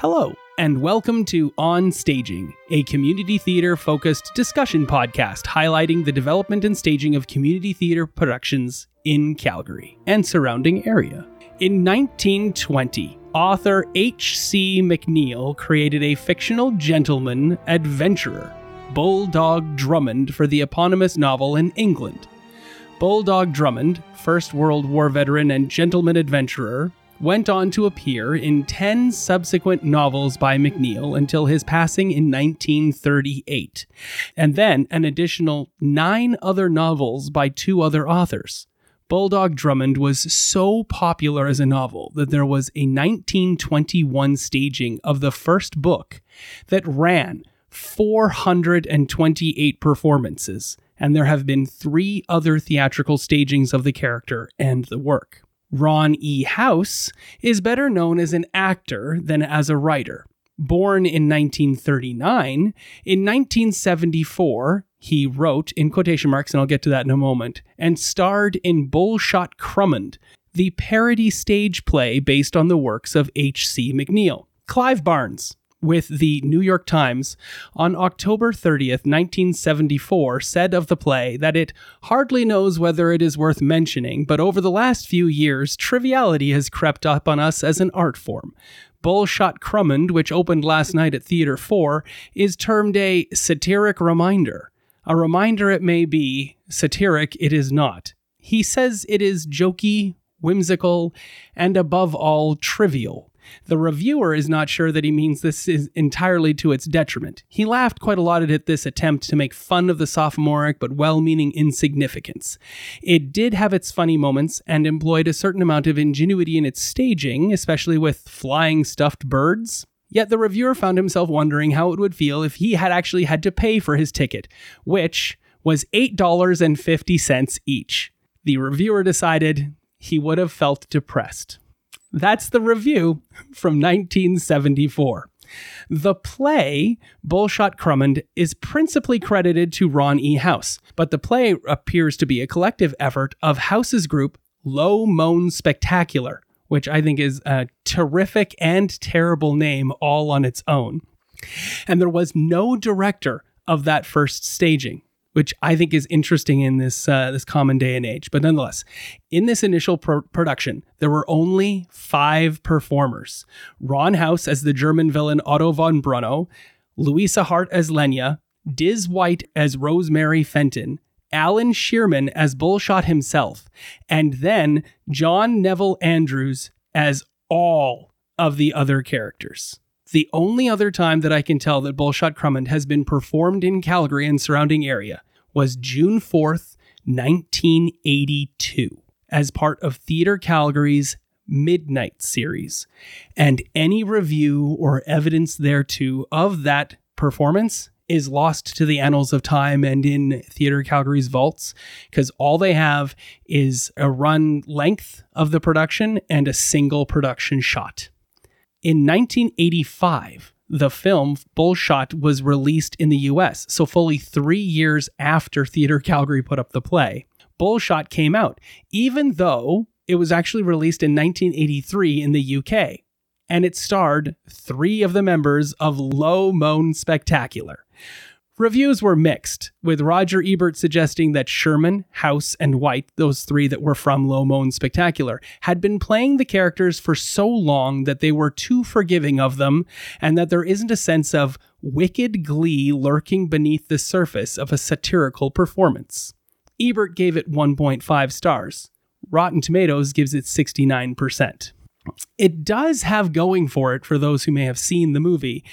Hello, and welcome to On Staging, a community theater focused discussion podcast highlighting the development and staging of community theater productions in Calgary and surrounding area. In 1920, author H.C. McNeile created a fictional gentleman adventurer, Bulldog Drummond, for the eponymous novel in England. Bulldog Drummond, First World War veteran and gentleman adventurer, went on to appear in 10 subsequent novels by McNeile until his passing in 1938, and then an additional nine other novels by two other authors. Bulldog Drummond was so popular as a novel that there was a 1921 staging of the first book that ran 428 performances, and there have been three other theatrical stagings of the character and the work. Ron E. House is better known as an actor than as a writer. Born in 1939, in 1974, he wrote, in quotation marks, and I'll get to that in a moment, and starred in Bullshot Crummond, the parody stage play based on the works of H.C. McNeile. Clive Barnes, with the New York Times on October 30th, 1974, said of the play that it hardly knows whether it is worth mentioning, but over the last few years, triviality has crept up on us as an art form. Bullshot Crummond, which opened last night at Theatre 4, is termed a satiric reminder. A reminder it may be, satiric it is not. He says it is jokey, whimsical, and above all, trivial. The reviewer is not sure that he means this is entirely to its detriment. He laughed quite a lot at this attempt to make fun of the sophomoric but well meaning insignificance. It did have its funny moments and employed a certain amount of ingenuity in its staging, especially with flying stuffed birds. Yet the reviewer found himself wondering how it would feel if he had actually had to pay for his ticket, which was $8.50 each. The reviewer decided he would have felt depressed. That's the review from 1974. The play, Bullshot Crummond, is principally credited to Ron E. House, but the play appears to be a collective effort of House's group Low Moan Spectacular, which I think is a terrific and terrible name all on its own. And there was no director of that first staging which I think is interesting in this uh, this common day and age. But nonetheless, in this initial pro- production, there were only five performers: Ron House as the German villain Otto von Brunno, Louisa Hart as Lenya, Diz White as Rosemary Fenton, Alan Shearman as Bullshot himself, and then John Neville Andrews as all of the other characters. The only other time that I can tell that Bullshot Crummond has been performed in Calgary and surrounding area was June 4th, 1982, as part of Theatre Calgary's Midnight series. And any review or evidence thereto of that performance is lost to the annals of time and in Theatre Calgary's vaults because all they have is a run length of the production and a single production shot. In 1985, the film Bullshot was released in the US, so fully three years after Theatre Calgary put up the play. Bullshot came out, even though it was actually released in 1983 in the UK, and it starred three of the members of Low Moan Spectacular. Reviews were mixed, with Roger Ebert suggesting that Shearman, House, and White, those three that were from Low Spectacular, had been playing the characters for so long that they were too forgiving of them, and that there isn't a sense of wicked glee lurking beneath the surface of a satirical performance. Ebert gave it 1.5 stars. Rotten Tomatoes gives it 69% it does have going for it for those who may have seen the movie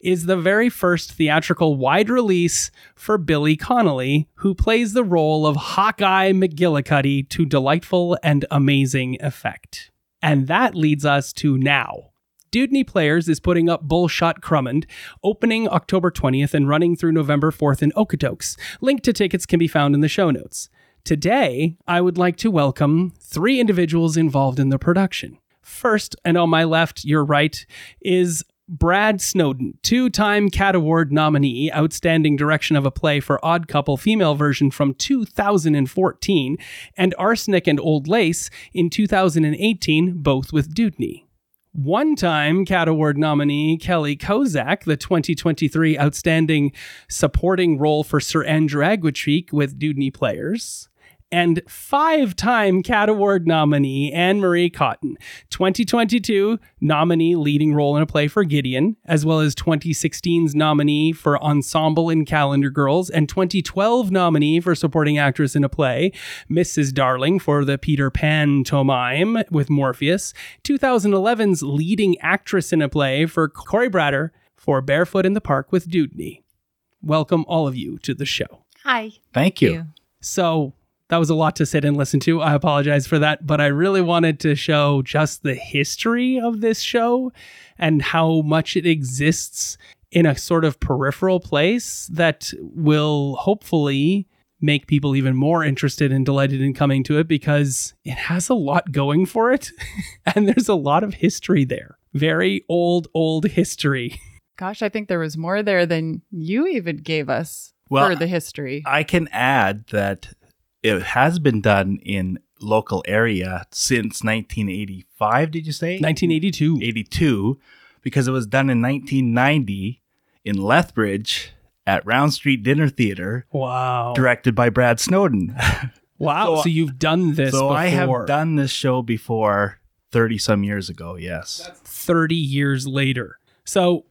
is the very first theatrical wide release for Billy Connolly who plays the role of Hawkeye McGillicuddy to delightful and amazing effect. And that leads us to now. Dewdney Players is putting up Bullshot Crummond, opening October 20th and running through November 4th in Okotoks. Link to tickets can be found in the show notes. Today, I would like to welcome three individuals involved in the production. First, and on my left, your right, is Brad Snowden, two time Cat Award nominee, Outstanding Direction of a Play for Odd Couple female version from 2014, and Arsenic and Old Lace in 2018, both with Dewdney. one time Cat Award nominee Kelly Kozak, the 2023 Outstanding Supporting Role for Sir Andrew Aguecheek with Dewdney Players and five time Cat Award nominee Anne Marie Cotton, 2022 nominee leading role in a play for Gideon, as well as 2016's nominee for Ensemble in Calendar Girls, and 2012 nominee for supporting actress in a play, Mrs. Darling for the Peter Pan tomime with Morpheus, 2011's leading actress in a play for Corie Bratter for Barefoot in the Park with Dewdney. Welcome all of you to the show. Hi. Thank you. So, that was a lot to sit and listen to. I apologize for that, but I really wanted to show just the history of this show and how much it exists in a sort of peripheral place that will hopefully make people even more interested and delighted in coming to it because it has a lot going for it and there's a lot of history there. Very old, old history. Gosh, I think there was more there than you even gave us Well, for the history. I can add that it has been done in local area since 1985, did you say? 1982. 82, because it was done in 1990 in Lethbridge at Round Street Dinner Theater, Wow. directed by Brad Snowden. Wow. So, So- you've done this so before. I have done this show before 30 some years ago, yes. 30 years later. So,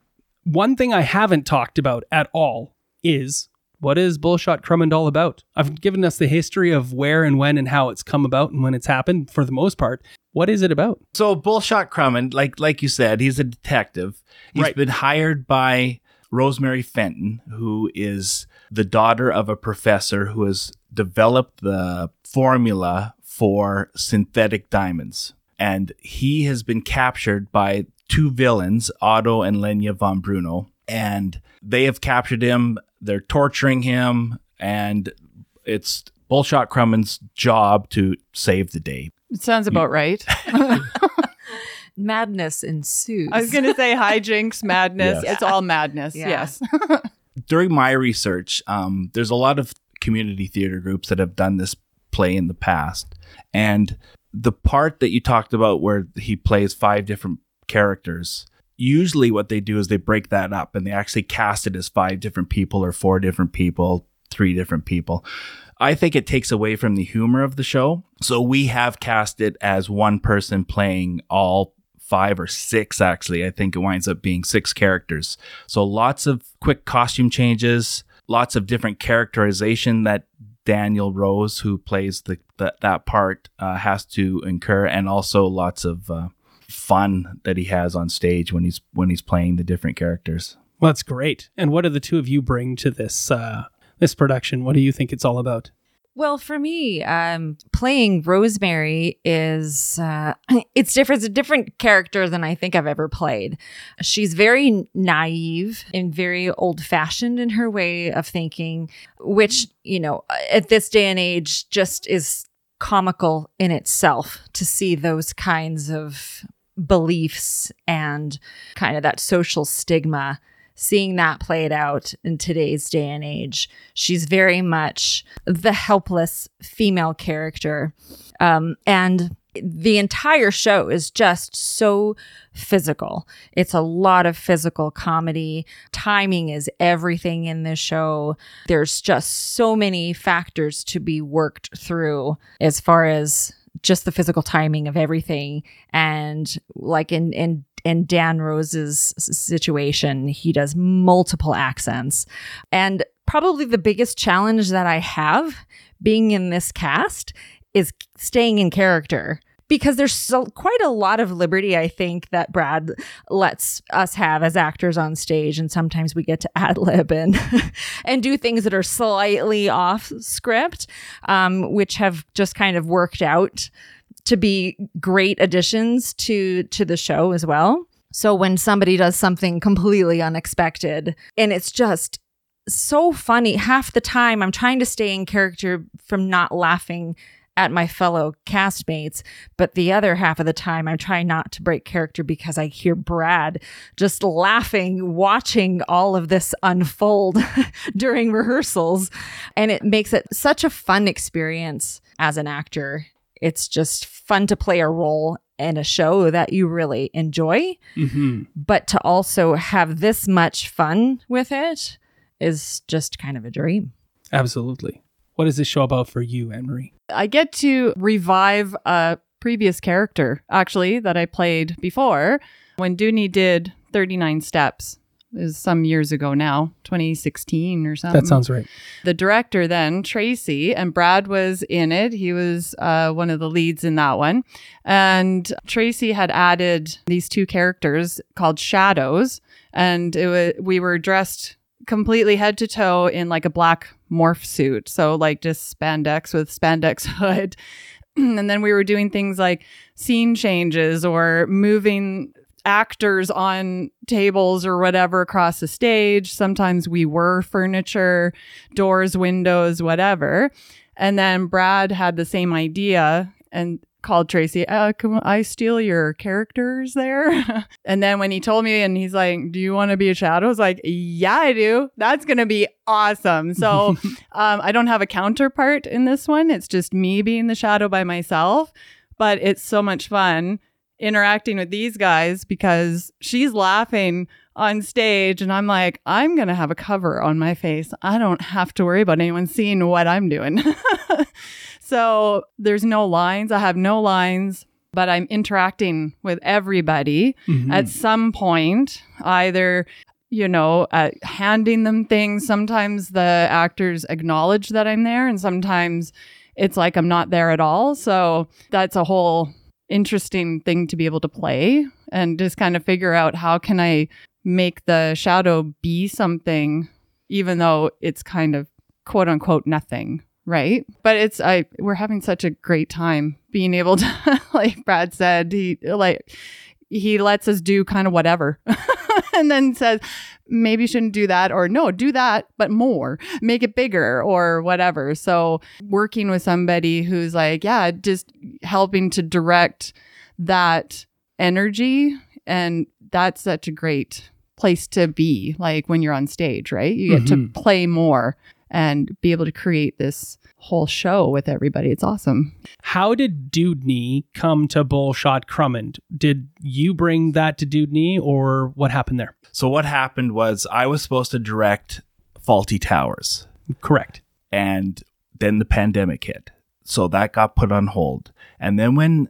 one thing I haven't talked about at all is what is Bullshot Crummond all about? I've given us the history of where and when and how it's come about and when it's happened for the most part. What is it about? So Bullshot Crummond, like like you said, he's a detective. He's Right. been hired by Rosemary Fenton, who is the daughter of a professor who has developed the formula for synthetic diamonds. And he has been captured by two villains, Otto and Lenya von Brunno. And they have captured him. They're torturing him. And it's Bullshot Crummond's job to save the day. it sounds about right. Madness ensues. I was going to say hijinks, madness. Yes. It's all madness. Yeah. Yes. during my research, um, there's a lot of community theater groups that have done this play in the past. And the part that you talked about where he plays five different characters, usually what they do is they break that up and they actually cast it as five different people or four different people, three different people. I think it takes away from the humor of the show. So we have cast it as one person playing all five or six, actually. I think it winds up being six characters. So lots of quick costume changes, lots of different characterization that Daniel Rose, who plays the, the that part, uh, has to incur, and also lots of uh, fun that he has on stage when he's when he's playing the different characters. Well, that's great. And what do the two of you bring to this uh, this production? What do you think it's all about? well, for me, um, playing Rosemary is uh, it's different. It's a different character than I think I've ever played. She's very naive and very old fashioned in her way of thinking, which you know at this day and age just is comical in itself to see those kinds of beliefs and kind of that social stigma seeing that played out in today's day and age she's very much the helpless female character um, and the entire show is just so physical. It's a lot of physical comedy. Timing is everything in this show. There's just so many factors to be worked through as far as just the physical timing of everything. And like in, in, in Dan Rose's situation, he does multiple accents. And probably the biggest challenge that I have being in this cast is staying in character because there's so, quite a lot of liberty I think that Brad lets us have as actors on stage and sometimes we get to ad lib and and do things that are slightly off script um, which have just kind of worked out to be great additions to to the show as well. So when somebody does something completely unexpected and it's just so funny. Half the time I'm trying to stay in character from not laughing at my fellow castmates, but the other half of the time I'm trying not to break character because I hear Brad just laughing, watching all of this unfold during rehearsals. And it makes it such a fun experience as an actor. It's just fun to play a role in a show that you really enjoy. hmm But to also have this much fun with it is just kind of a dream. Absolutely. What is this show about for you, Anne Marie? I get to revive a previous character, actually, that I played before when Dewdney did 39 Steps. Is some years ago now, 2016 or something. That sounds right. the director then tracy and brad was in it he was uh, one of the leads in that one and tracy had added these two characters called shadows and it was, we were dressed completely head to toe in like a black morph suit so like just spandex with spandex hood and then we were doing things like scene changes or moving actors on tables or whatever across the stage. Sometimes we were furniture, doors, windows, whatever. And then Brad had the same idea and called Tracy, uh, can I steal your characters there? and then when he told me and he's like, do you want to be a shadow? I was like, yeah, I do. That's going to be awesome. So um, I don't have a counterpart in this one. It's just me being the shadow by myself, but it's so much fun interacting with these guys because she's laughing on stage and I'm like, I'm going to have a cover on my face. I don't have to worry about anyone seeing what I'm doing. so there's no lines. I have no lines, but I'm interacting with everybody Mhm. at some point, either you know, uh, handing them things. Sometimes the actors acknowledge that I'm there, and sometimes it's like I'm not there at all. So that's a whole interesting thing to be able to play and just kind of figure out how can I make the shadow be something, even though it's kind of quote unquote nothing. Right. But it's, I, we're having such a great time being able to, like Brad said, he, like, he lets us do kind of whatever and then says maybe you shouldn't do that or no do that but more make it bigger or whatever so working with somebody who's like yeah just helping to direct that energy and that's such a great place to be like when you're on stage right you get Mhm. to play more and be able to create this whole show with everybody it's awesome How did Dewdney come to Bullshot Crummond? Did you bring that to Dewdney or what happened there? So what happened was I was supposed to direct Fawlty Towers, Correct. and then the pandemic hit. So that got put on hold. And then when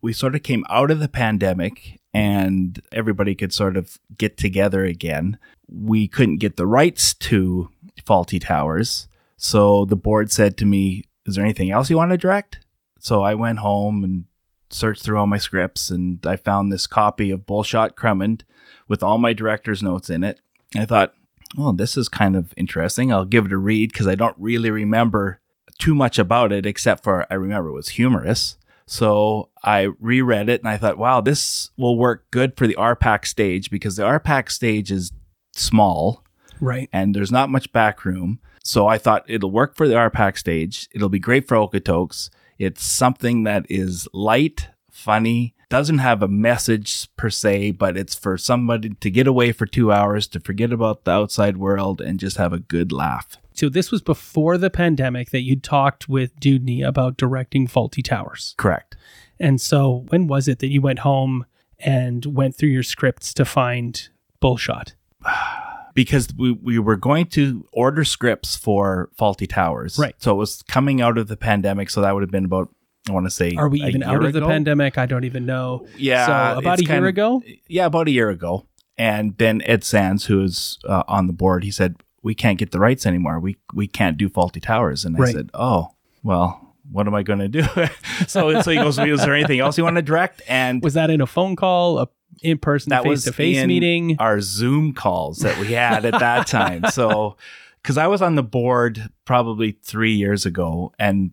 we sort of came out of the pandemic and everybody could sort of get together again, we couldn't get the rights to Fawlty Towers. So the board said to me, Is there anything else you want to direct? So I went home and searched through all my scripts and I found this copy of Bullshot Crummond with all my director's notes in it. I thought, oh, this is kind of interesting. I'll give it a read because I don't really remember too much about it, except for I remember it was humorous. So I reread it and I thought, wow, this will work good for the RPAC stage because the RPAC stage is small Right. and there's not much back room. So I thought it'll work for the RPAC stage. It'll be great for Okotoks. It's something that is light, funny, doesn't have a message per se, but it's for somebody to get away for two hours, to forget about the outside world, and just have a good laugh. So this was before the pandemic that you talked with Dewdney about directing Fawlty Towers. Correct. And so when was it that you went home and went through your scripts to find Bullshot? because we, we were going to order scripts for Fawlty Towers. Right. So it was coming out of the pandemic. So that would have been about, I want to say, Are we even out of the pandemic? I don't even know. Yeah. So about a year of- ago? Yeah, about a year ago. And then Ed Sands, who is uh, on the board, he said, we can't get the rights anymore. We, we can't do Faulty Towers. And I said, oh, well, what am I going to do? so, so he goes, is there anything else you want to direct? And Was that in a phone call, a in-person that was face-to-face in meeting? our Zoom calls that we had at that time. So, because I was on the board probably three years ago, and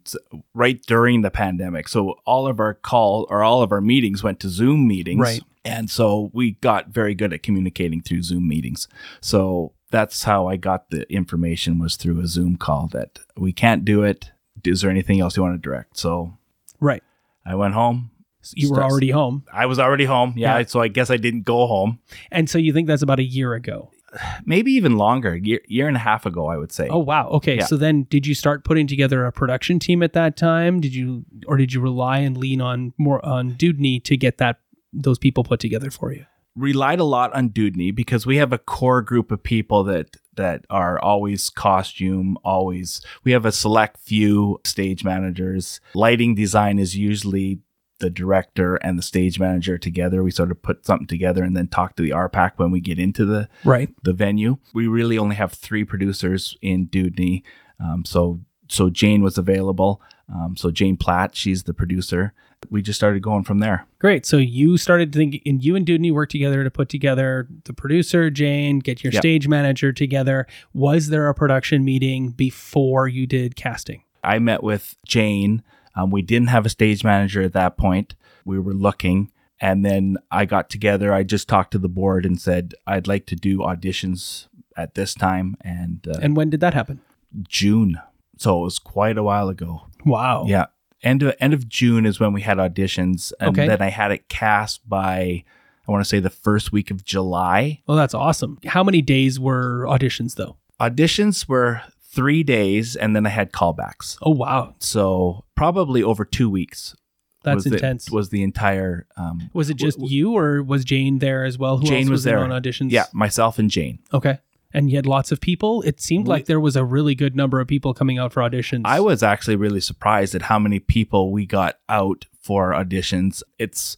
right during the pandemic, so all of our call or all of our meetings went to Zoom meetings, Right. And so we got very good at communicating through Zoom meetings. So that's how I got the information was through a Zoom call that we can't do it. Is there anything else you want to direct? So Right. I went home. You were already home. I was already home. Yeah, Yeah. So I guess I didn't go home. And so you think that's about a year ago. maybe even longer, year, year and a half ago, I would say. Oh wow. Okay. Yeah. So then did you start putting together a production team at that time? Did you or did you rely and lean on more on Dewdney to get that those people put together for you? relied a lot on Dewdney because we have a core group of people that that are always costume, always. We have a select few stage managers. Lighting design is usually the director and the stage manager together. We sort of put something together and then talk to the RPAC when we get into the Right. the venue. We really only have three producers in Dewdney. Um, so so Jane was available. Um, so Jane Platt, she's the producer. We just started going from there. Great. So you started thinking, and you and Dewdney worked together to put together the producer, Jane, get your Yep. stage manager together. Was there a production meeting before you did casting? I met with Jane. Um, we didn't have a stage manager at that point. We were looking. And then I got together. I just talked to the board and said, I'd like to do auditions at this time. And, uh, And when did that happen? June. So it was quite a while ago. Wow. Yeah. End of, end of June is when we had auditions. And Okay. then I had it cast by, I want to say the first week of July. Well, that's awesome. How many days were auditions though? Auditions were three days and then I had callbacks. Oh wow, So probably over two weeks. that's was the- intense. was the entire um, was it just w- you, or was Jane there as well? Who Jane was in there. on auditions? Yeah, myself and Jane. Okay. And you had lots of people. It seemed We- like there was a really good number of people coming out for auditions. I was actually really surprised at how many people we got out for auditions. It's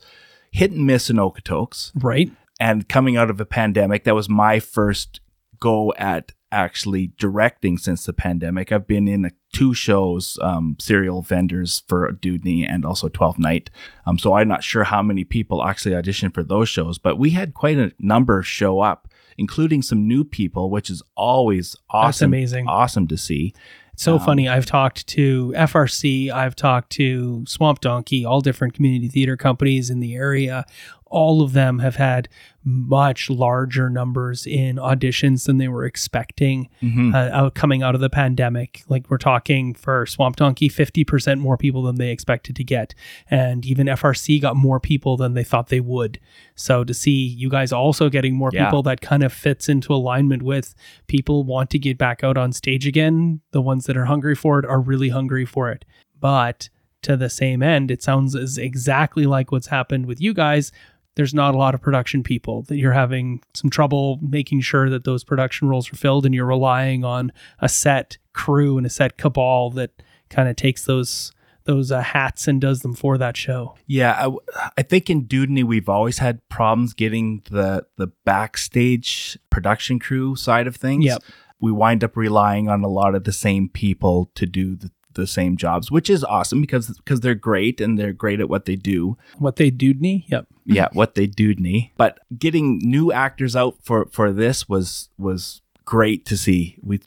hit and miss in Okotoks. right. And coming out of a pandemic, that was my first go at actually directing since the pandemic. I've been in two shows, um, serial vendors for Dewdney and also 12th Night. Um, so I'm not sure how many people actually auditioned for those shows, but we had quite a number show up, including some new people, which is always awesome. That's amazing. Awesome to see. So Um, funny. I've talked to FRC, I've talked to Swamp Donkey, all different community theater companies in the area. All of them have had much larger numbers in auditions than they were expecting Mhm. uh, coming out of the pandemic. Like we're talking for Swamp Donkey, 50% more people than they expected to get. And even FRC got more people than they thought they would. So to see you guys also getting more Yeah. people that kind of fits into alignment with people want to get back out on stage again. The ones that are hungry for it are really hungry for it. But to the same end, it sounds as exactly like what's happened with you guys. There's not a lot of production people that you're having some trouble making sure that those production roles are filled and you're relying on a set crew and a set cabal that kind of takes those those uh, hats and does them for that show. Yeah, I think in Dewdney we've always had problems getting the the backstage production crew side of things. Yep. We wind up relying on a lot of the same people to do the, the same jobs, which is awesome because because they're great and they're great at what they do. What they do me? Yep. yeah, what they Dewdney. But getting new actors out for for this was was great to see. We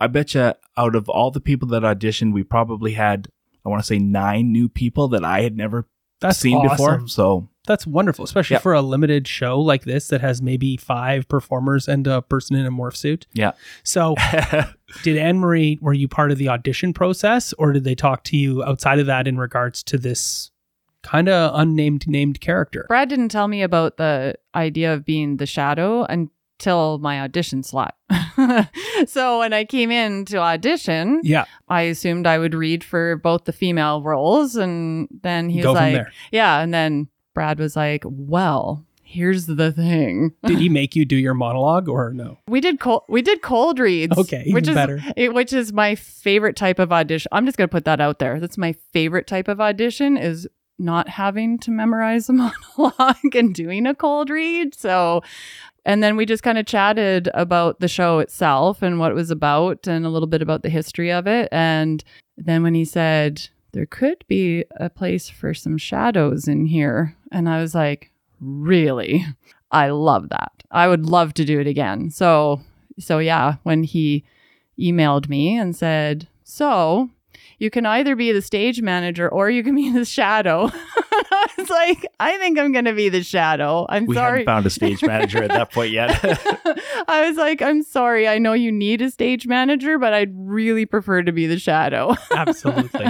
I bet you out of all the people that auditioned, we probably had I want to say nine new people that I had never That's seen awesome. before. So That's wonderful, especially Yep. for a limited show like this that has maybe five performers and a person in a morph suit. yeah. So, did Anne Marie, were you part of the audition process or did they talk to you outside of that in regards to this kind of unnamed named character? Brad didn't tell me about the idea of being the shadow until my audition slot. so when I came in to audition, Yeah, I assumed I would read for both the female roles. And then he was go from like, there. Yeah. And then Brad was like, Well, here's the thing. Did he make you do your monologue or no? We did cold we did cold reads. Okay, even which is better. it- which is my favorite type of audition. I'm just gonna put that out there. That's my favorite type of audition is not having to memorize a monologue and doing a cold read. So and then we just kind of chatted about the show itself and what it was about and a little bit about the history of it. And then when he said, there could be a place for some shadows in here. And I was like, really? I love that. I would love to do it again. So, so yeah, when he emailed me and said, so you can either be the stage manager or you can be the shadow. I was like, I think I'm going to be the shadow. I'm we sorry. hadn't found a stage manager at that point yet. I was like, I'm sorry. I know you need a stage manager, but I'd really prefer to be the shadow. Absolutely.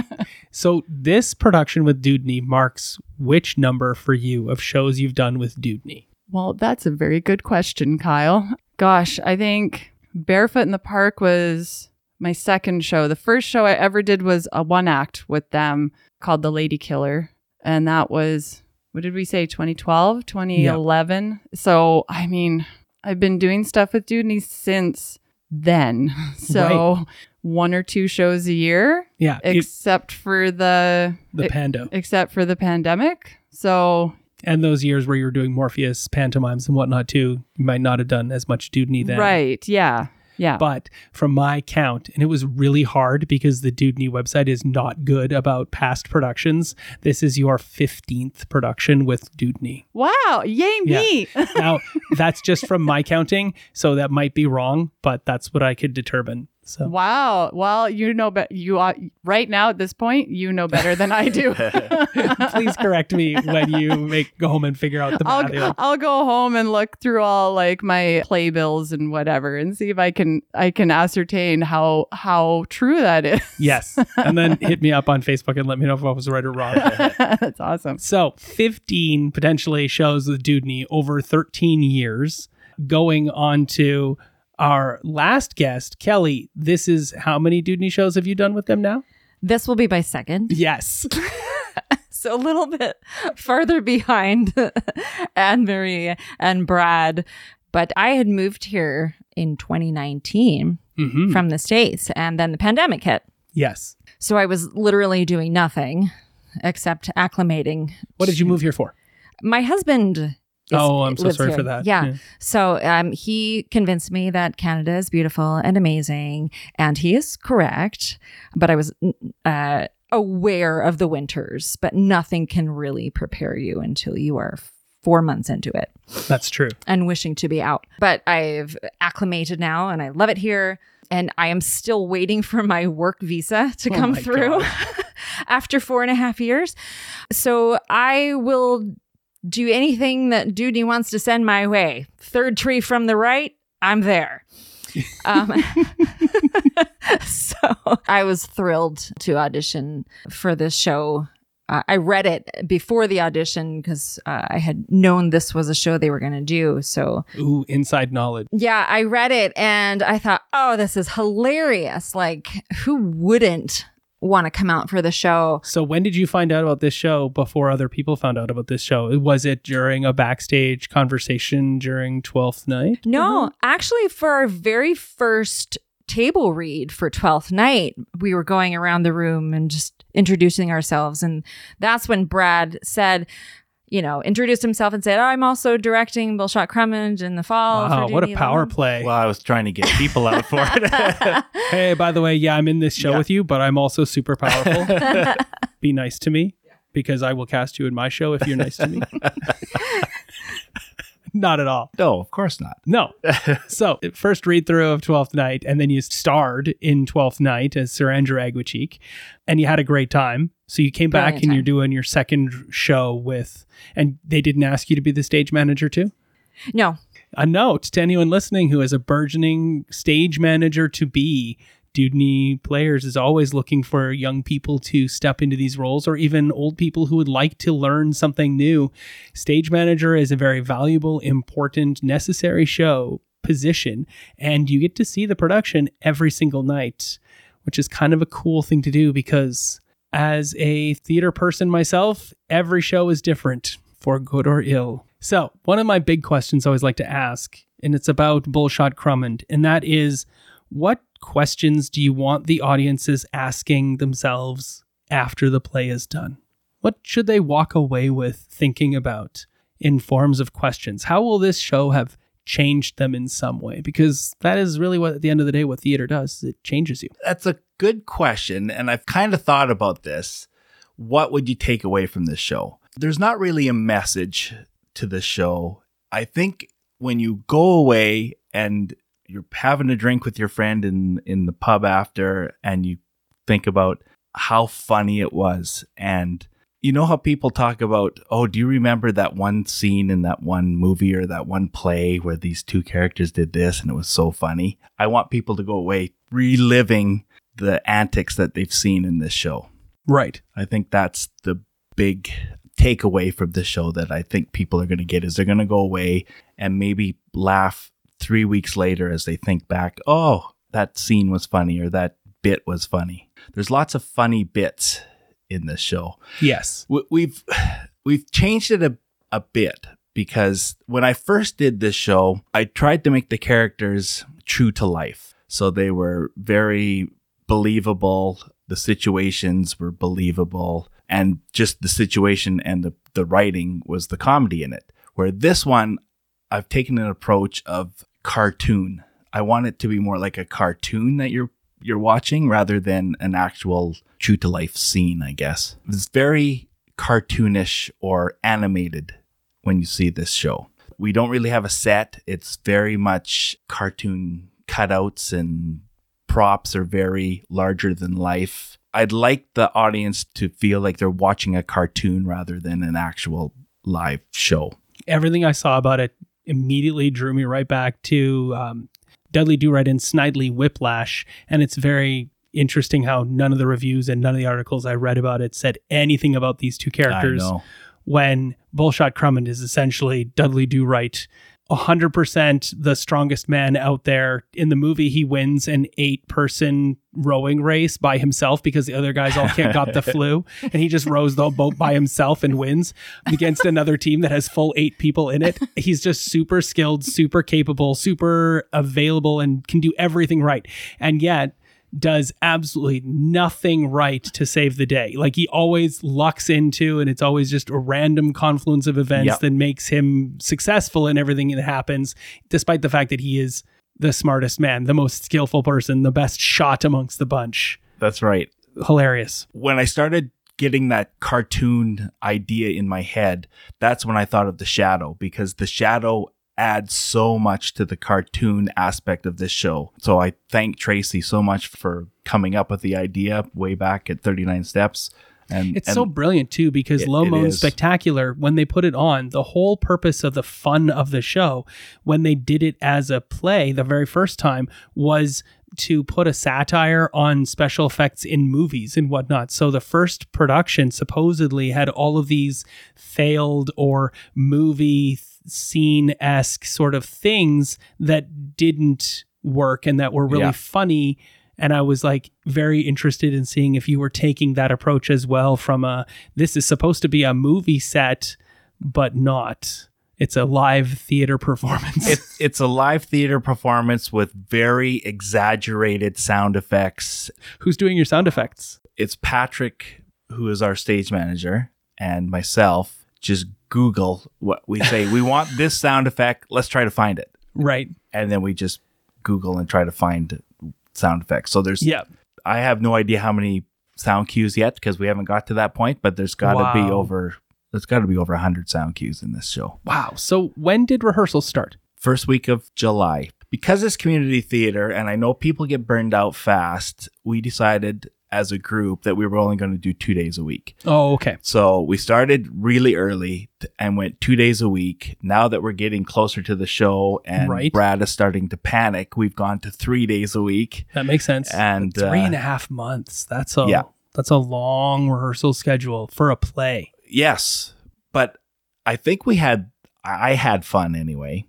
so, this production with Dewdney marks which number for you of shows you've done with Dewdney? well, that's a very good question, Kyle. Gosh, I think Barefoot in the Park was my second show. The first show I ever did was a one act with them called The Lady Killer. And that was, what did we say, 2012, 2011? So, I mean, I've been doing stuff with Dewdney since then. So, one or two shows a year, Yeah, it- except for the the it- Pando except for the pandemic. So, and those years where you were doing Morpheus pantomimes and whatnot too. You might not have done as much Dewdney then, right. Yeah. Yeah. But from my count, and it was really hard because the Dude Dewdney website is not good about past productions. This is your 15th production with Dude Dewdney. wow. Yay, Yeah. me. Now, that's just from my counting, so that might be wrong, but that's what I could determine. So, wow. Well, you know, but you are right now at this point, you know better than I do. please correct me when you make go home and figure out the math. I'll, I'll go home and look through all like my playbills and whatever and see if I can I can ascertain how how true that is. Yes. And then hit me up on Facebook and let me know if I was right or wrong. That's awesome. So, 15 potentially shows with Dewdney over 13 years. Going on to our last guest, Kelly. This is how many Dewdney shows have you done with them now? This will be my second. Yes. So a little bit further behind Anne Marie and Brad. But I had moved here in 2019 hmm from the States, and then the pandemic hit. Yes. So I was literally doing nothing except acclimating. What did you move here for? My husband. Oh, I'm so sorry here. for that. Yeah. Yeah. So um, he convinced me that Canada is beautiful and amazing, and he is correct. But I was uh, aware of the winters, but nothing can really prepare you until you are four months into it That's true. and wishing to be out. But I've acclimated now, and I love it here. And I am still waiting for my work visa to Oh come through after four and a half years. So I will do anything that Duty wants to send my way. Third tree from the right, I'm there. um, so I was thrilled to audition for this show. Uh, I read it before the audition because uh, I had known this was a show they were going to do. So Ooh, inside knowledge. yeah, I read it and I thought, oh, this is hilarious. Like, who wouldn't want to come out for the show? So when did you find out about this show before other people found out about this show? Was it during a backstage conversation during 12th night? No, mm-hmm. actually, for our very first table read for 12th night, we were going around the room and just introducing ourselves. And that's when Brad said, you know, introduced himself and said, oh, I'm also directing Bullshot Crummage in the fall. Wow, what a power Level." play. Well, I was trying to get people out for it. Hey, by the way, yeah, I'm in this show Yeah. with you, but I'm also super powerful. Be nice to me because I will cast you in my show if you're nice to me. Not at all. no, of course not. No. so, first read through of 12th Night, and then you starred in 12th Night as Sir Andrew Aguecheek, and you had a great time. So, you came back Brilliant and you're doing your second show with, and they didn't ask you to be the stage manager too? No, A note to anyone listening who is a burgeoning stage manager to be. Dewdney Players is always looking for young people to step into these roles or even old people who would like to learn something new. Stage manager is a very valuable, important, necessary show position, and you get to see the production every single night, which is kind of a cool thing to do because as a theater person myself, every show is different for good or ill. So, one of my big questions I always like to ask, and it's about Bullshot Crummond, and that is what questions do you want the audiences asking themselves after the play is done? What should they walk away with thinking about in forms of questions? How will this show have changed them in some way? Because that is really what, at the end of the day, what theater does. It changes you. That's a good question. And I've kind of thought about this. What would you take away from this show? There's not really a message to the show. I think when you go away and you're having a drink with your friend in, in the pub after, and you think about how funny it was. And you know how people talk about, oh, do you remember that one scene in that one movie or that one play where these two characters did this and it was so funny? I want people to go away reliving the antics that they've seen in this show. Right. I think that's the big takeaway from this show that I think people are going to get is they're going to go away and maybe laugh three weeks later as they think back, oh, that scene was funny or that bit was funny. There's lots of funny bits in this show. Yes. We- We've we've changed it a, a bit because when I first did this show, I tried to make the characters true to life. So they were very believable. The situations were believable. And just the situation and the, the writing was the comedy in it. Where this one, I've taken an approach of cartoon. I want it to be more like a cartoon that you're you're watching rather than an actual true to life scene, I guess. It's very cartoonish or animated when you see this show. We don't really have a set. It's very much cartoon cutouts and props are very larger than life. I'd like the audience to feel like they're watching a cartoon rather than an actual live show. Everything I saw about it immediately drew me right back to um, Dudley Do Right and Snidely Whiplash. And it's very interesting how none of the reviews and none of the articles I read about it said anything about these two characters. I know. when Bullshot Crummond is essentially Dudley Do Right, 100% the strongest man out there. In the movie, he wins an eight person rowing race by himself because the other guys all can't got the flu. And he just rows the boat by himself and wins against another team that has full eight people in it. He's just super skilled, super capable, super available, and can do everything right. And yet, does absolutely nothing right to save the day. Like he always lucks into, and it's always just a random confluence of events Yep. that makes him successful in everything that happens, despite the fact that he is the smartest man, the most skillful person, the best shot amongst the bunch. That's right. Hilarious. when I started getting that cartoon idea in my head, that's when I thought of the shadow because the shadow adds so much to the cartoon aspect of this show. So I thank Tracy so much for coming up with the idea way back at 39 Steps. And It's and so brilliant too because It- Moan is. Spectacular, when they put it on, the whole purpose of the fun of the show, when they did it as a play the very first time, was to put a satire on special effects in movies and whatnot. So the first production supposedly had all of these failed or movie scene esque sort of things that didn't work and that were really Yeah. funny. And I was like very interested in seeing if you were taking that approach as well from a this is supposed to be a movie set but not. It's a live theater performance. It's it's a live theater performance with very exaggerated sound effects. who's doing your sound effects? It's Patrick who is our stage manager and myself just Google what we say. we want this sound effect. Let's try to find it. right and then we just Google and try to find sound effects. So there's, yeah I have no idea how many sound cues yet because we haven't got to that point, but there's got to be over, there's got to be over 100 sound cues in this show. wow so when did rehearsals start First week of July. Because it's community theater and I know people get burned out fast, we decided as a group that we were only going to do two days a week. oh okay So we started really early t- and went two days a week. Now that we're getting closer to the show and Right. Brad is starting to panic, we've gone to three days a week. that makes sense And three uh, and a half months that's a yeah. that's a long rehearsal schedule for a play yes, but I think we had, I I had fun anyway.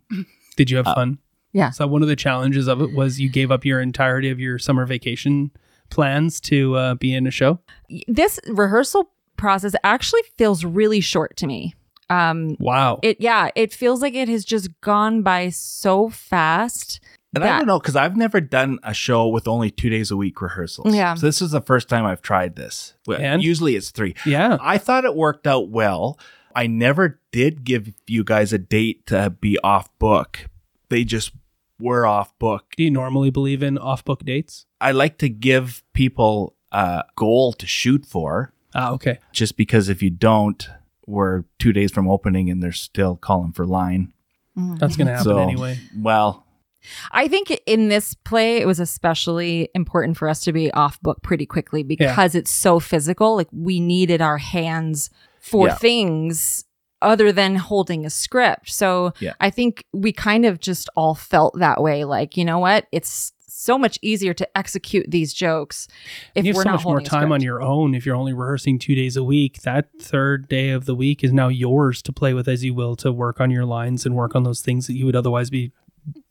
did you have Uh, fun yeah. so one of the challenges of it was you gave up your entirety of your summer vacation plans to uh, be in a show This rehearsal process actually feels really short to me. Um, wow it yeah, it feels like it has just gone by so fast. And I don't know, because I've never done a show with only two days a week rehearsals. Yeah. So this is the first time I've tried this. And? Usually it's three. yeah I thought it worked out well. I never did give you guys a date to be off book. They just were off book. Do you normally believe in off book dates? I like to give people a goal to shoot for, Ah, okay. just because if you don't, we're two days from opening and they're still calling for line. That's going to happen So, anyway. Well, I think in this play, it was especially important for us to be off book pretty quickly because it's so physical. Like we needed our hands for Yeah. things other than holding a script. So Yeah. I think we kind of just all felt that way. Like, you know what? It's so much easier to execute these jokes if you have we're so not much more time on your own if you're only rehearsing two days a week. That third day of the week is now yours to play with as you will to work on your lines and work on those things that you would otherwise be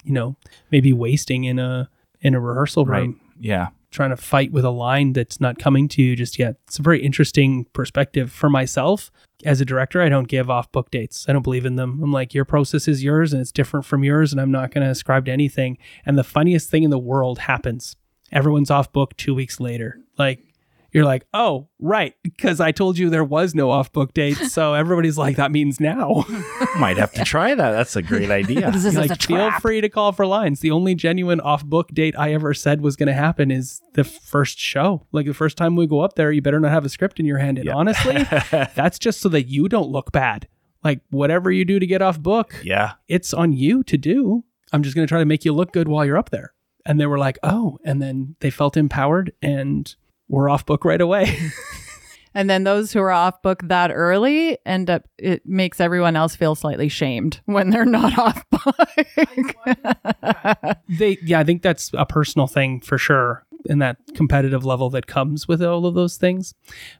you know, maybe wasting in a in a rehearsal room Yeah. Trying to fight with a line that's not coming to you just yet. It's a very interesting perspective for myself. As a director, I don't give off book dates. I don't believe in them. I'm like, your process is yours and it's different from yours, and I'm not going to ascribe to anything. And the funniest thing in the world happens. Everyone's off book two weeks later. Like, you're like, oh, right, because I told you there was no off book date. So everybody's like, that means now. Might have to try that. That's a great idea. This is like, a feel free to call for lines. The only genuine off book date I ever said was going to happen is the first show. Like the first time we go up there, you better not have a script in your hand. And Yeah. honestly, that's just so that you don't look bad. Like whatever you do to get off book, yeah. it's on you to do. I'm just going to try to make you look good while you're up there. And they were like, oh, and then they felt empowered and were off book right away. And then those who are off book that early end up, it makes everyone else feel slightly shamed when they're not off book. they yeah i think that's a personal thing for sure in that competitive level that comes with all of those things.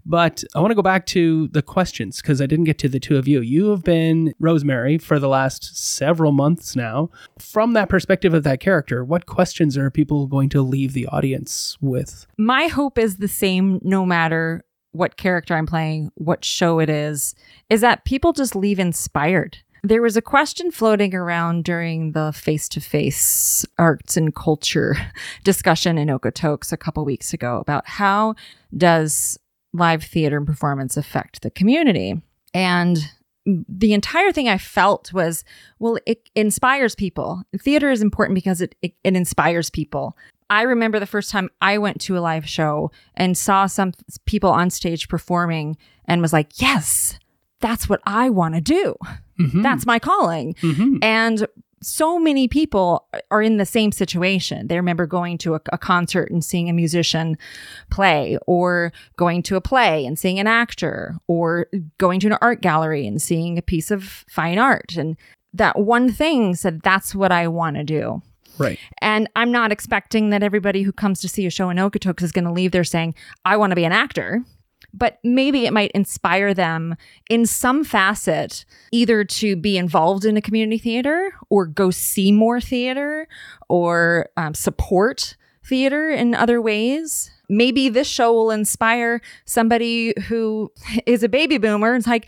But i want to go back to the questions because i didn't get to the two of you. You have been rosemary for the last several months now. From that perspective of that character what questions are people going to leave the audience with? My hope is the same no matter what character I'm playing, what show it is, is that people just leave inspired. There was a question floating around during the face to face arts and culture discussion in Okotoks a couple weeks ago about how does live theater and performance affect the community? And the entire thing I felt was, well, it inspires people. Theater is important because it, it, it inspires people. I remember the first time I went to a live show and saw some people on stage performing and was like, yes, that's what I want to do. Mhm. That's my calling. Mhm. And so many people are in the same situation. They remember going to a, a concert and seeing a musician play, or going to a play and seeing an actor, or going to an art gallery and seeing a piece of fine art. And that one thing said, that's what I want to do. right And I'm not expecting that everybody who comes to see a show in Okotoks is going to leave there saying, I want to be an actor. But maybe it might inspire them in some facet, either to be involved in a community theater or go see more theater or um, support theater in other ways. Maybe this show will inspire somebody who is a baby boomer. It's like,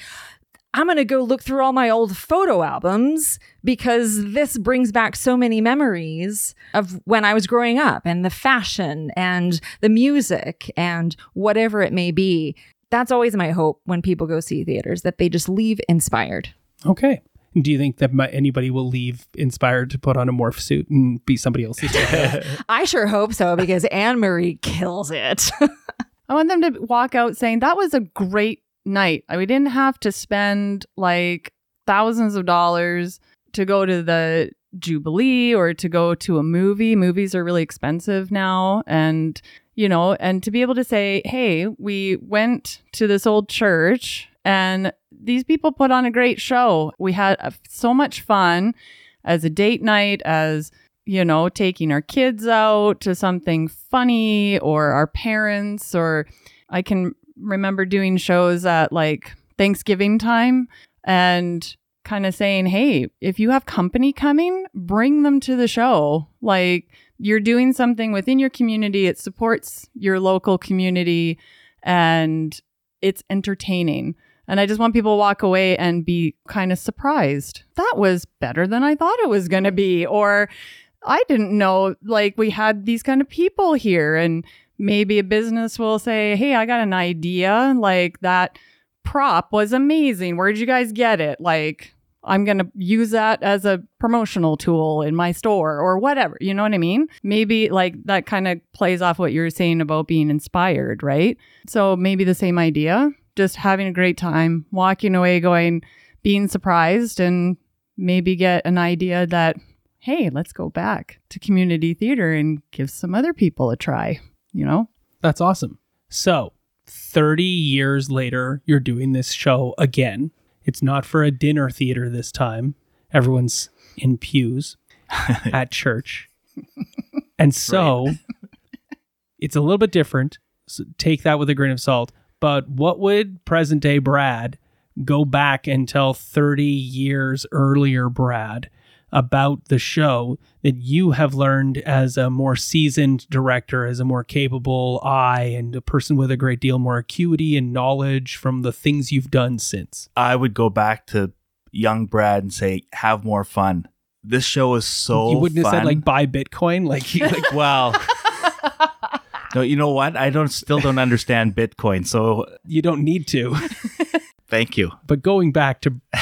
I'm going to go look through all my old photo albums because this brings back so many memories of when I was growing up and the fashion and the music and whatever it may be. That's always my hope when people go see theaters that they just leave inspired. okay do you think that mi- anybody will leave inspired to put on a morph suit and be somebody else's I sure hope so because Anne Marie kills it. I want them to walk out saying that was a great night. We didn't have to spend like thousands of dollars to go to the Jubilee or to go to a movie. Movies are really expensive now. And, you know, and to be able to say, hey, we went to this old church and these people put on a great show. We had uh, so much fun as a date night, as you know, taking our kids out to something funny or our parents, or I can remember doing shows at like Thanksgiving time and kind of saying, hey, if you have company coming, bring them to the show. Like you're doing something within your community, it supports your local community and it's entertaining. And I just want people to walk away and be kind of surprised. That was better than I thought it was going to be. Or I didn't know like we had these kind of people here. And maybe a business will say, Hey, I got an idea. Like that prop was amazing. Where'd you guys get it? Like, I'm going to use that as a promotional tool in my store or whatever. You know what I mean? Maybe like that kind of plays off what you were saying about being inspired, right? So maybe the same idea, just having a great time, walking away going, being surprised, and maybe get an idea that, hey, let's go back to community theater and give some other people a try, you know? That's awesome. So, 30 years later, you're doing this show again. It's not for a dinner theater this time. Everyone's in pews at church. And so, it's a little bit different. So take that with a grain of salt. But what would present day Brad go back and tell 30 years earlier Brad? About the show that you have learned as a more seasoned director, as a more capable eye, and a person with a great deal more acuity and knowledge from the things you've done since? I would go back to young Brad and say, have more fun. This show is so you wouldn't fun. have said like buy Bitcoin, like you, like well, no, you know what? I don't still don't understand Bitcoin. So you don't need to. thank you. But going back to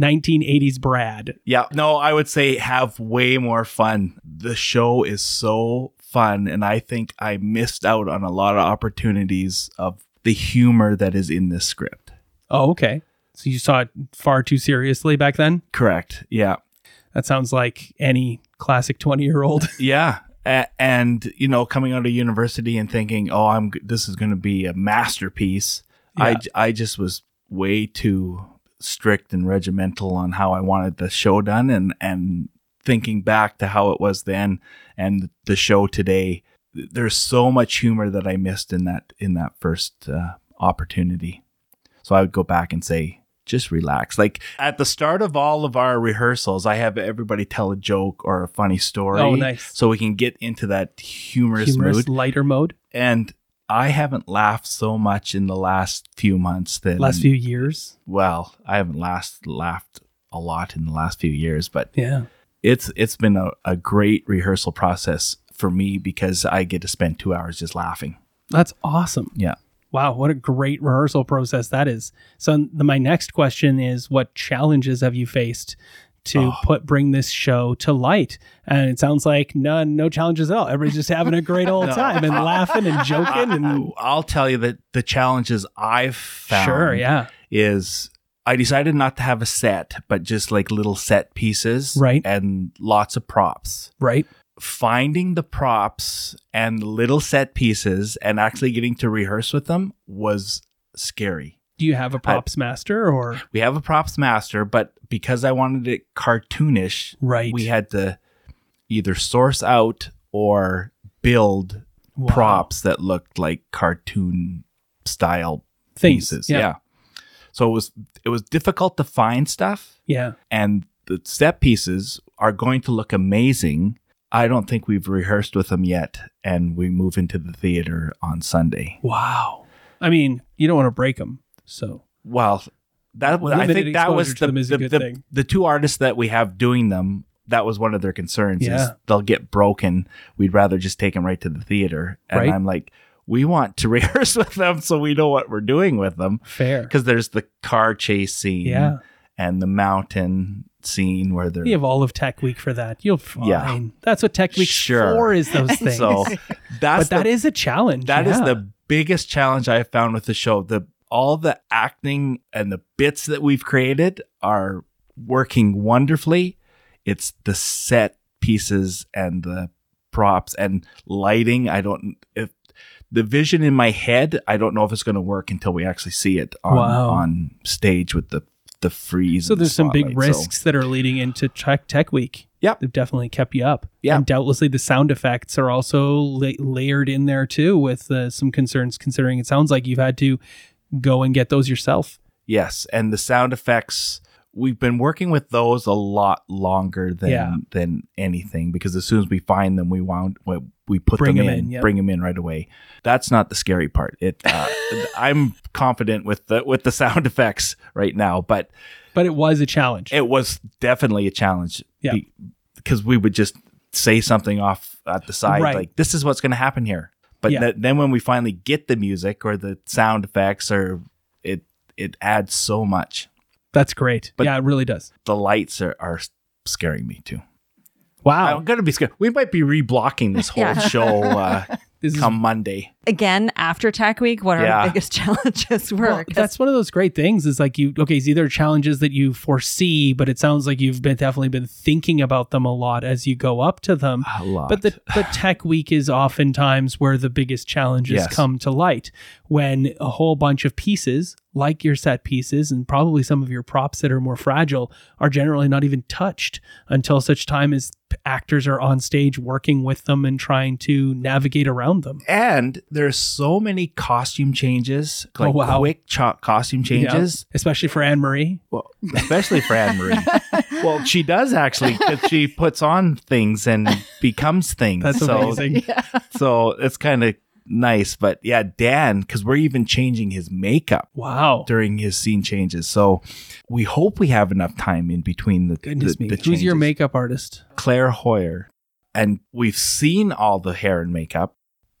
1980s Brad, Yeah, no, I would say have way more fun. The show is so fun, and I think I missed out on a lot of opportunities of the humor that is in this script. oh okay, so you saw it far too seriously back then. Correct. Yeah. That sounds like any classic 20 year old. Yeah. And you know, coming out of university and thinking, "Oh, I'm this is going to be a masterpiece." I Yeah. I just was way too strict and regimental on how I wanted the show done and and thinking back to how it was then and the show today, there's so much humor that I missed in that in that first uh, opportunity. So I would go back and say, just relax. Like at the start of all of our rehearsals, I have everybody tell a joke or a funny story. Oh, nice. So we can get into that humorous, Humorous, mood. lighter mode. And I haven't laughed so much in the last few months than Last few years. well, I haven't last laughed a lot in the last few years, but Yeah. it's it's been a, a great rehearsal process for me because I get to spend two hours just laughing. That's awesome. Yeah. Wow, what a great rehearsal process that is. So the, my next question is what challenges have you faced to Oh. put bring this show to light? And it sounds like none no challenges at all. Everybody's just having a great old time and laughing and joking and I'll tell you that the challenges I've found sure, yeah. is I decided not to have a set, but just like little set pieces, Right. and lots of props. Right? Finding the props and little set pieces and actually getting to rehearse with them was scary. Do you have a props master or We have a props master, but because I wanted it cartoonish, right? we had to either source out or build Wow. props that looked like cartoon style Things, pieces. yeah. Yeah. So it was it was difficult to find stuff Yeah. and the set pieces are going to look amazing. I don't think we've rehearsed with them yet and we move into the theater on Sunday. Wow. I mean, you don't want to break them. So Well, that was I think that was the is the, the, the two artists that we have doing them. That was one of their concerns. Is Yeah. they'll get broken. We'd rather just take them right to the theater. And Right. I'm like, we want to rehearse with them so we know what we're doing with them. fair. Because there's the car chase scene, Yeah. and the mountain scene where they're You have all of Tech Week for that. You'll fine. Yeah. That's what Tech Week Sure. for is those things. so that's but the, is a challenge. That is yeah. the biggest challenge I have found with the show. The all the acting and the bits that we've created are working wonderfully. It's the set pieces and the props and lighting. I don't if the vision in my head, I don't know if it's going to work until we actually see it on Wow. on stage with the the freeze. So and the there's some big spotlight. So- risks that are leading into Tech Tech Week. Yep. They've definitely kept you up. Yeah. And doubtlessly the sound effects are also la- layered in there too with uh, some concerns considering it sounds like you've had to go and get those yourself. Yes, and the sound effects we've been working with those a lot longer than Yeah. than anything because as soon as we find them, we wound we, we put Bring them, them in, in, yep. bring them in right away. That's not the scary part. It uh, I'm confident with the with the sound effects right now, but But it was a challenge. it was definitely a challenge. Yeah. because we would just say something off at the side Right. like this is what's going to happen here. But Yeah. th- then when we finally get the music or the sound effects or it it adds so much That's great. But- yeah, it really does. the lights are, are scaring me too. Wow. I'm gonna be scared. We might be reblocking this whole Yeah. show uh, This is come Monday. Again, after Tech Week, what Yeah. our biggest challenges were. Well, 'cause that's one of those great things is like you okay these are challenges that you foresee but it sounds like you've been definitely been thinking about them a lot as you go up to them A lot. but the but tech week is oftentimes where the biggest challenges Yes. come to light when a whole bunch of pieces like your set pieces and probably some of your props that are more fragile are generally not even touched until such time as actors are on stage working with them and trying to navigate around them. And there's so many costume changes, oh, like Oh, wow. quick cho- costume changes. Yeah. especially for Anne Marie. Well, especially for Anne Marie. well, she does actually because she puts on things and becomes things. That's so, amazing. so it's kind of nice. But yeah, Dan, because we're even changing his makeup Wow. during his scene changes. So we hope we have enough time in between the Goodness the, me. the Who's your makeup artist? Claire Hoyer. And we've seen all the hair and makeup,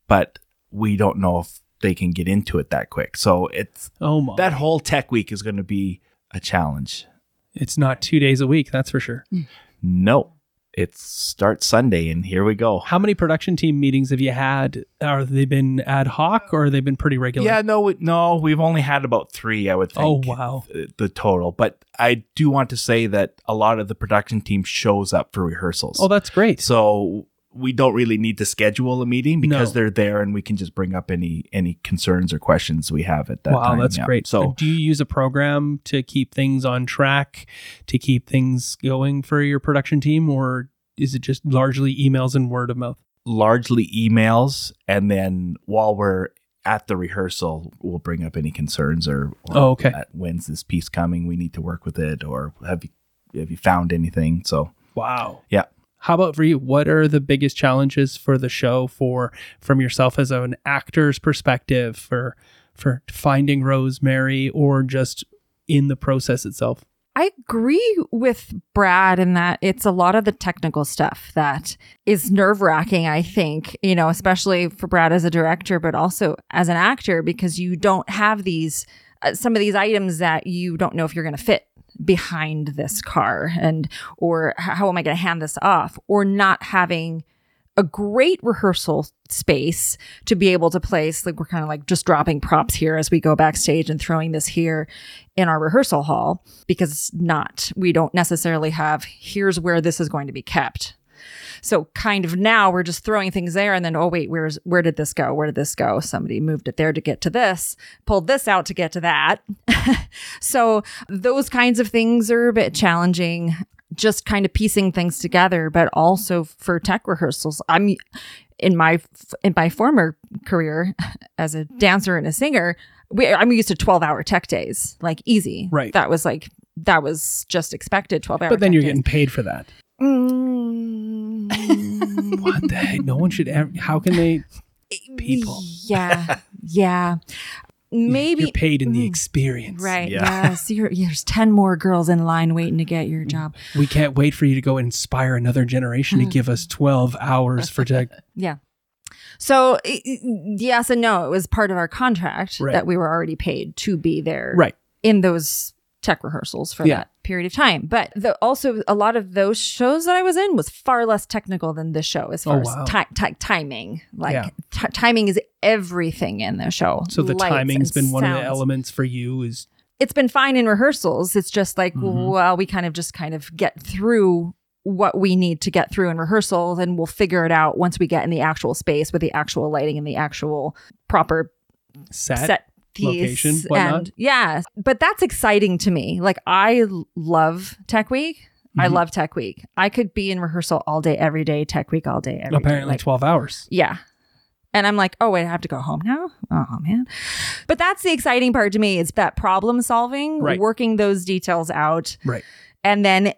but we don't know if they can get into it that quick. So it's Oh my. that whole tech week is going to be a challenge. it's not two days a week, that's for sure. Mm. No, it starts Sunday, and here we go. How many production team meetings have you had? Are they been ad hoc or have they been pretty regular? Yeah, no, we- no, we've only had about three, I would oh, think. Oh, wow. The, the total, but I do want to say that a lot of the production team shows up for rehearsals. Oh, that's great. so we don't really need to schedule a meeting because No. they're there, and we can just bring up any any concerns or questions we have at that time. wow, time. that's Yeah. great. So do you use a program to keep things on track, to keep things going for your production team, or is it just largely emails and word of mouth? largely emails, and then while we're at the rehearsal, we'll bring up any concerns or, or Oh, okay. when's this piece coming? We need to work with it, or have you have you found anything? So Wow. yeah, How about for you? What are the biggest challenges for the show for from yourself as an actor's perspective for for finding Rosemary or just in the process itself? I agree with Brad in that it's a lot of the technical stuff that is nerve wracking, I think, you know, especially for Brad as a director, but also as an actor, because you don't have these, uh, some of these items that you don't know if you're going to fit behind this car and, or how am I going to hand this off, or not having a great rehearsal space to be able to place like we're kind of like just dropping props here as we go backstage and throwing this here in our rehearsal hall because not we don't necessarily have here's where this is going to be kept so kind of now we're just throwing things there and then oh wait where's where did this go where did this go somebody moved it there to get to this pulled this out to get to that so those kinds of things are a bit challenging just kind of piecing things together but also for tech rehearsals i'm in my in my former career as a dancer and a singer we, i'm used to 12 hour tech days like easy Right. that was like that was just expected 12 hour But then you're days. getting paid for that. Mm. What the heck? No one should ever. How can they? People. yeah yeah maybe you're paid in the Mm. experience. right Yeah. yeah so you're, there's 10 more girls in line waiting to get your job We can't wait for you to go inspire another generation to Mm. give us 12 hours for tech. Yeah. So i- i- yes and no. It was part of our contract Right. that we were already paid to be there Right. in those tech rehearsals for Yeah. that period of time. But the, also a lot of those shows that I was in was far less technical than this show as far Oh, wow. as ti- ti- timing. Like Yeah. ti- timing is everything in the show. So the Lights timing's been one of the elements for you. Is It's been fine in rehearsals. It's just like, Mhm. well, we kind of just kind of get through what we need to get through in rehearsals and we'll figure it out once we get in the actual space with the actual lighting and the actual proper set. set piece location, and yeah but that's exciting to me like i love tech week i Mhm. love tech week i could be in rehearsal all day every day tech week all day every day. Apparently, Like, 12 hours. yeah and i'm like oh wait i have to go home now oh man but that's the exciting part to me is that problem solving Right. working those details out Right. and then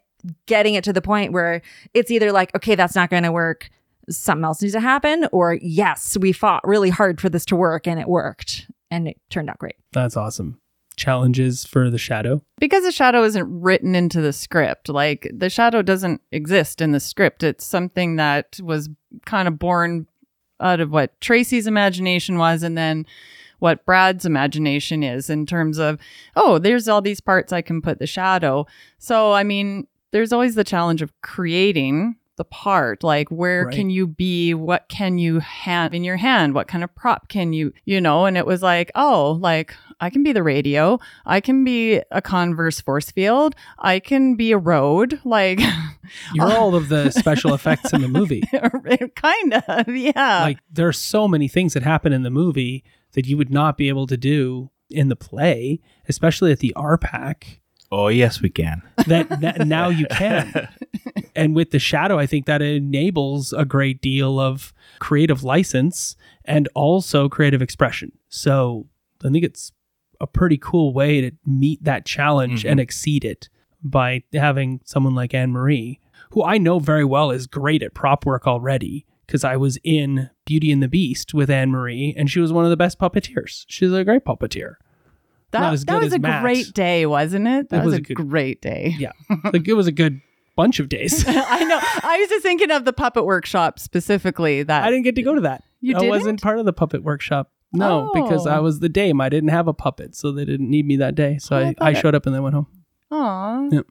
getting it to the point where it's either like okay that's not going to work something else needs to happen or yes we fought really hard for this to work and it worked and it turned out great That's awesome. Challenges for the shadow. because the shadow isn't written into the script like the shadow doesn't exist in the script it's something that was kind of born out of what tracy's imagination was and then what brad's imagination is in terms of oh there's all these parts i can put the shadow so i mean there's always the challenge of creating the part like where Right. can you be what can you have in your hand what kind of prop can you you know and it was like oh like i can be the radio i can be a converse force field i can be a road like You're all of the special effects in the movie. kind of yeah Like, there are so many things that happen in the movie that you would not be able to do in the play, especially at the RPAC. oh yes, we can. That, that now you can. And with the shadow, I think that enables a great deal of creative license and also creative expression. So I think it's a pretty cool way to meet that challenge Mhm. and exceed it by having someone like Anne Marie, who I know very well is great at prop work already. Because I was in Beauty and the Beast with Anne Marie, and she was one of the best puppeteers. She's a great puppeteer. That, that was a Matt. great day, wasn't it? That It was, was a, a good- great day. Yeah, like it was a good bunch of days. I know. I was just thinking of the puppet workshop specifically. That I didn't get to go to that. You I didn't? wasn't part of the puppet workshop. No, because Oh. I was the dame. I didn't have a puppet, so they didn't need me that day. So Oh, I I, thought I it- showed up and then went home. Aw, Yep.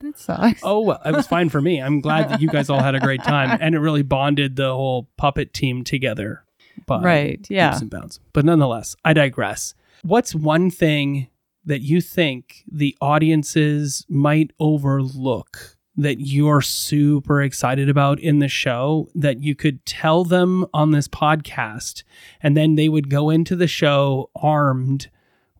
that sucks. Oh well, it was fine for me. I'm glad that you guys all had a great time, and it really bonded the whole puppet team together. By right. Yeah. leaps and bounds. But nonetheless, I digress. What's one thing that you think the audiences might overlook that you're super excited about in the show that you could tell them on this podcast and then they would go into the show armed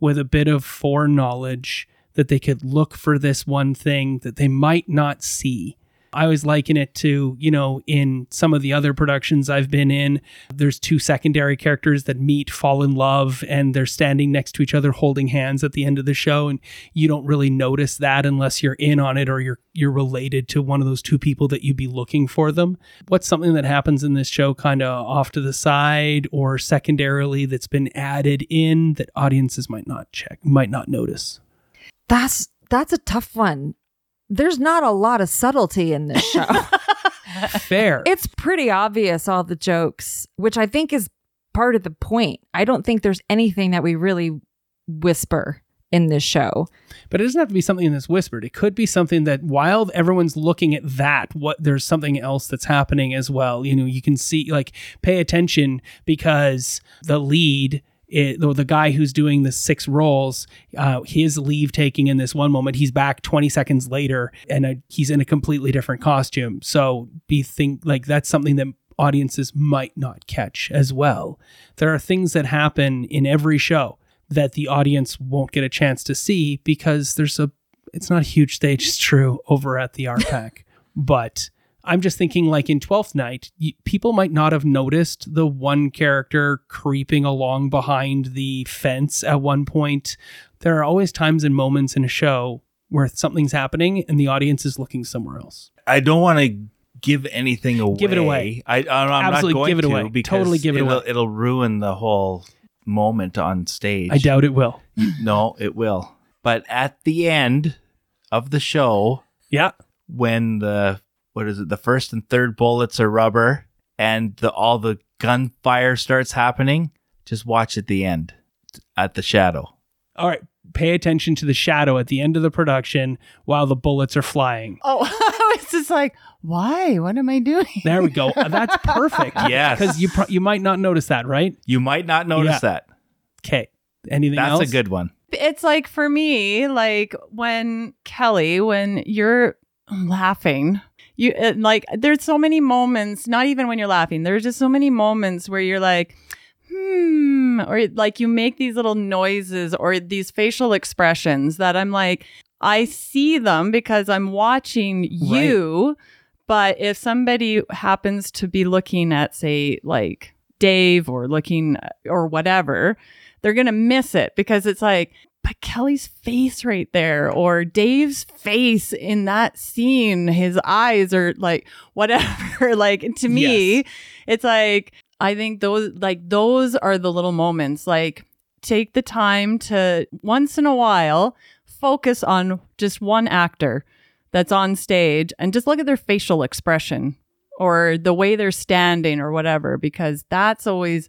with a bit of foreknowledge that they could look for this one thing that they might not see. I always liken it to, you know, in some of the other productions I've been in, there's two secondary characters that meet, fall in love, and they're standing next to each other holding hands at the end of the show. And you don't really notice that unless you're in on it or you're you're related to one of those two people that you'd be looking for them. What's something that happens in this show kind of off to the side or secondarily that's been added in that audiences might not check, might not notice? That's that's a tough one. There's not a lot of subtlety in this show. Fair. it's pretty obvious all the jokes, which I think is part of the point. I don't think there's anything that we really whisper in this show. But it doesn't have to be something that's whispered. It could be something that while everyone's looking at that, what there's something else that's happening as well. You know, you can see like pay attention because the lead it, the, the guy who's doing the six roles, uh, his leave taking in this one moment, he's back 20 seconds later and uh he's in a completely different costume. So be think like that's something that audiences might not catch as well. There are things that happen in every show that the audience won't get a chance to see because there's a it's not a huge stage it's true over at the RPAC but I'm just thinking like in 12th night y- people might not have noticed the one character creeping along behind the fence at one point there are always times and moments in a show where something's happening and the audience is looking somewhere else I don't want to give anything away. Give it away. I, I'm Absolutely not going give it to away. because Totally give it it'll, away. It'll ruin the whole moment on stage. I doubt it will No, it will. But at the end of the show, yeah when the what is it, the first and third bullets are rubber, and the all the gunfire starts happening, just watch at the end at the shadow. all right pay attention to the shadow at the end of the production while the bullets are flying Oh, it's just like, why? What am I doing? There we go. That's perfect. Yes. because you pro- you might not notice that, right? You might not notice Yeah. that. Okay. Anything else? That's else? a good one. It's like for me, like when Kelly, when you're laughing, you like there's so many moments, not even when you're laughing, there's just so many moments where you're like, hmm, or like you make these little noises or these facial expressions that I'm like, I see them because I'm watching you. But if somebody happens to be looking at, say, like Dave or looking or whatever, they're going to miss it because it's like, but Kelly's face right there or Dave's face in that scene, his eyes are like whatever. like to me, Yes. it's like, I think those, like, those are the little moments. Like, take the time to once in a while focus on just one actor that's on stage and just look at their facial expression or the way they're standing or whatever, because that's always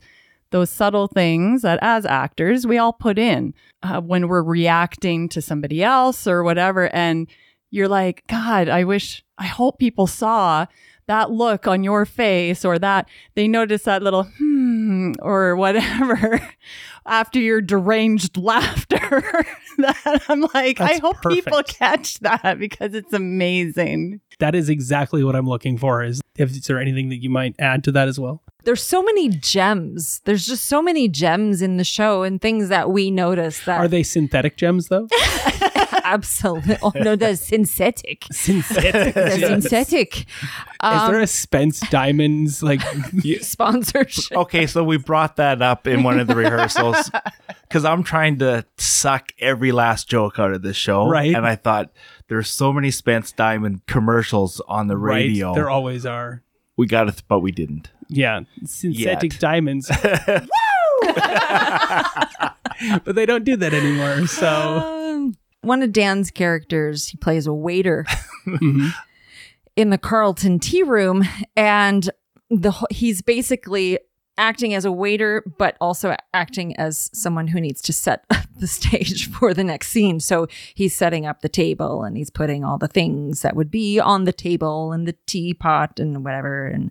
those subtle things that as actors we all put in uh, when we're reacting to somebody else or whatever. And you're like, God, I wish, I hope people saw that look on your face or that they notice that little hmm or whatever after your deranged laughter that I'm like, I That's hope people catch that because it's amazing. That is exactly what I'm looking for. Is if is there anything that you might add to that as well? There's so many gems. There's just so many gems in the show and things that we notice that Are they synthetic gems though? Absolutely. Oh no, the synthetic. Synthetic. The Yes. synthetic Is Um, there a Spence Diamonds like sponsorship. Okay, so we brought that up in one of the rehearsals because I'm trying to suck every last joke out of this show. Right. And I thought there's so many Spence Diamond commercials on the radio. Right, there always are. we got it, but we didn't. Yeah, synthetic Yet. diamonds. but they don't do that anymore. So Um, one of Dan's characters, he plays a waiter Mhm. in the Carlton tea room, and the he's basically acting as a waiter, but also acting as someone who needs to set up the stage for the next scene. So he's setting up the table and he's putting all the things that would be on the table and the teapot and whatever. And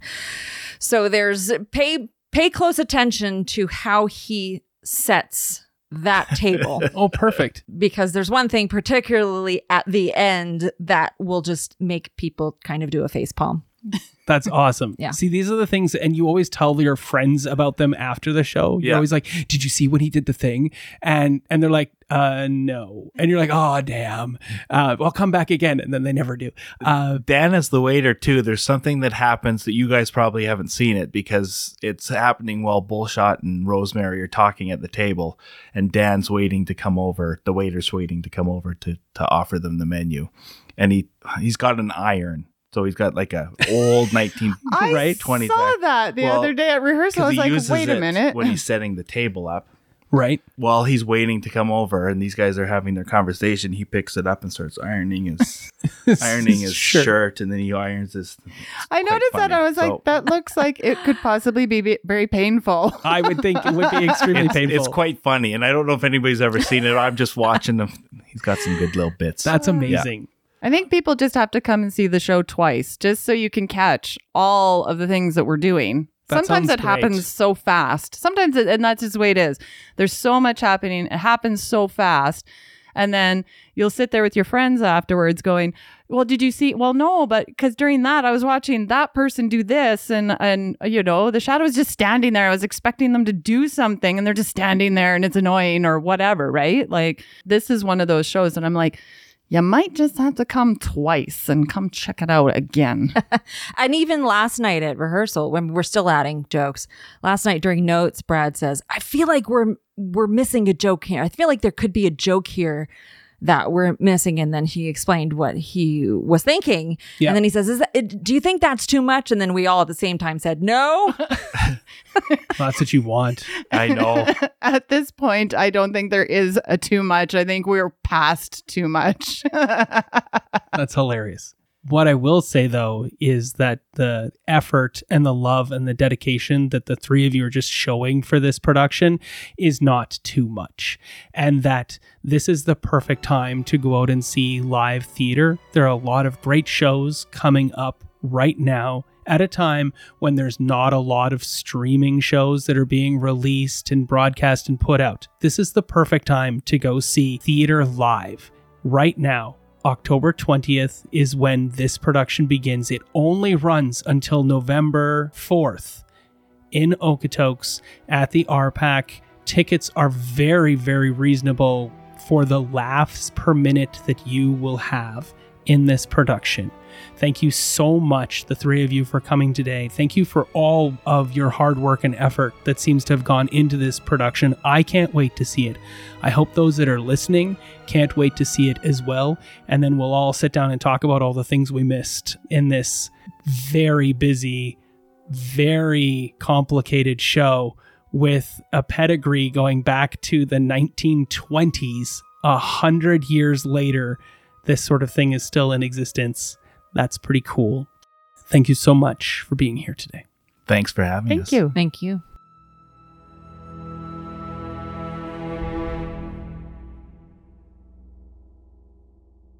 so there's pay pay close attention to how he sets that table oh, perfect. because there's one thing particularly at the end that will just make people kind of do a face palm. That's awesome. Yeah. See, these are the things, and you always tell your friends about them after the show. You're Yeah. always like, "Did you see when he did the thing?" And and they're like, "Uh, no." And you're like, "Oh, damn. Uh, I'll come back again." And then they never do. Uh, Dan is the waiter too. There's something that happens that you guys probably haven't seen it because it's happening while Bullshot and Rosemary are talking at the table, and Dan's waiting to come over. The waiter's waiting to come over to to offer them the menu, and he he's got an iron, so he's got like a old 19 I Right, saw 20 that the Well, other day at rehearsal. I was like, wait a minute. when he's setting the table up. right. While he's waiting to come over, and these guys are having their conversation, he picks it up and starts ironing his ironing his Sure. shirt, and then he irons his. I quite noticed that. I was like, that looks like it could possibly be be- very painful. I would think it would be extremely it's, painful. it's quite funny, and I don't know if anybody's ever seen it. I'm just watching him. He's got some good little bits. That's amazing. I think people just have to come and see the show twice just so you can catch all of the things that we're doing. That Sometimes it great. happens so fast. Sometimes, it, and that's just the way it is. There's so much happening. It happens so fast. And then you'll sit there with your friends afterwards going, well, did you see? Well, no, but because during that I was watching that person do this and, and, you know, the shadow was just standing there. I was expecting them to do something and they're just standing there and it's annoying or whatever. Right. Like this is one of those shows. And I'm like, you might just have to come twice and come check it out again. And even last night at rehearsal, when we're still adding jokes, last night during notes, Brad says, "I feel like we're we're missing a joke here. I feel like there could be a joke here that we're missing." And then he explained what he was thinking, Yeah. and then he says, "Is that? Do you think that's too much?" And then we all at the same time said, "No." That's what you want. I know. At this point, I don't think there is a too much. I think we're past too much. That's hilarious. What I will say though is that the effort and the love and the dedication that the three of you are just showing for this production is not too much. And that this is the perfect time to go out and see live theater. There are a lot of great shows coming up right now at a time when there's not a lot of streaming shows that are being released and broadcast and put out. This is the perfect time to go see theater live right now. October 20th is when this production begins. It only runs until November 4th in Okotoks at the RPAC. Tickets are very, very reasonable for the laughs per minute that you will have in this production. Thank you so much, the three of you, for coming today. Thank you for all of your hard work and effort that seems to have gone into this production. I can't wait to see it. I hope those that are listening can't wait to see it as well. And then we'll all sit down and talk about all the things we missed in this very busy, very complicated show with a pedigree going back to the 1920s. A hundred years later, this sort of thing is still in existence. That's pretty cool. Thank you so much for being here today. Thanks for having us. Thank you. Thank you.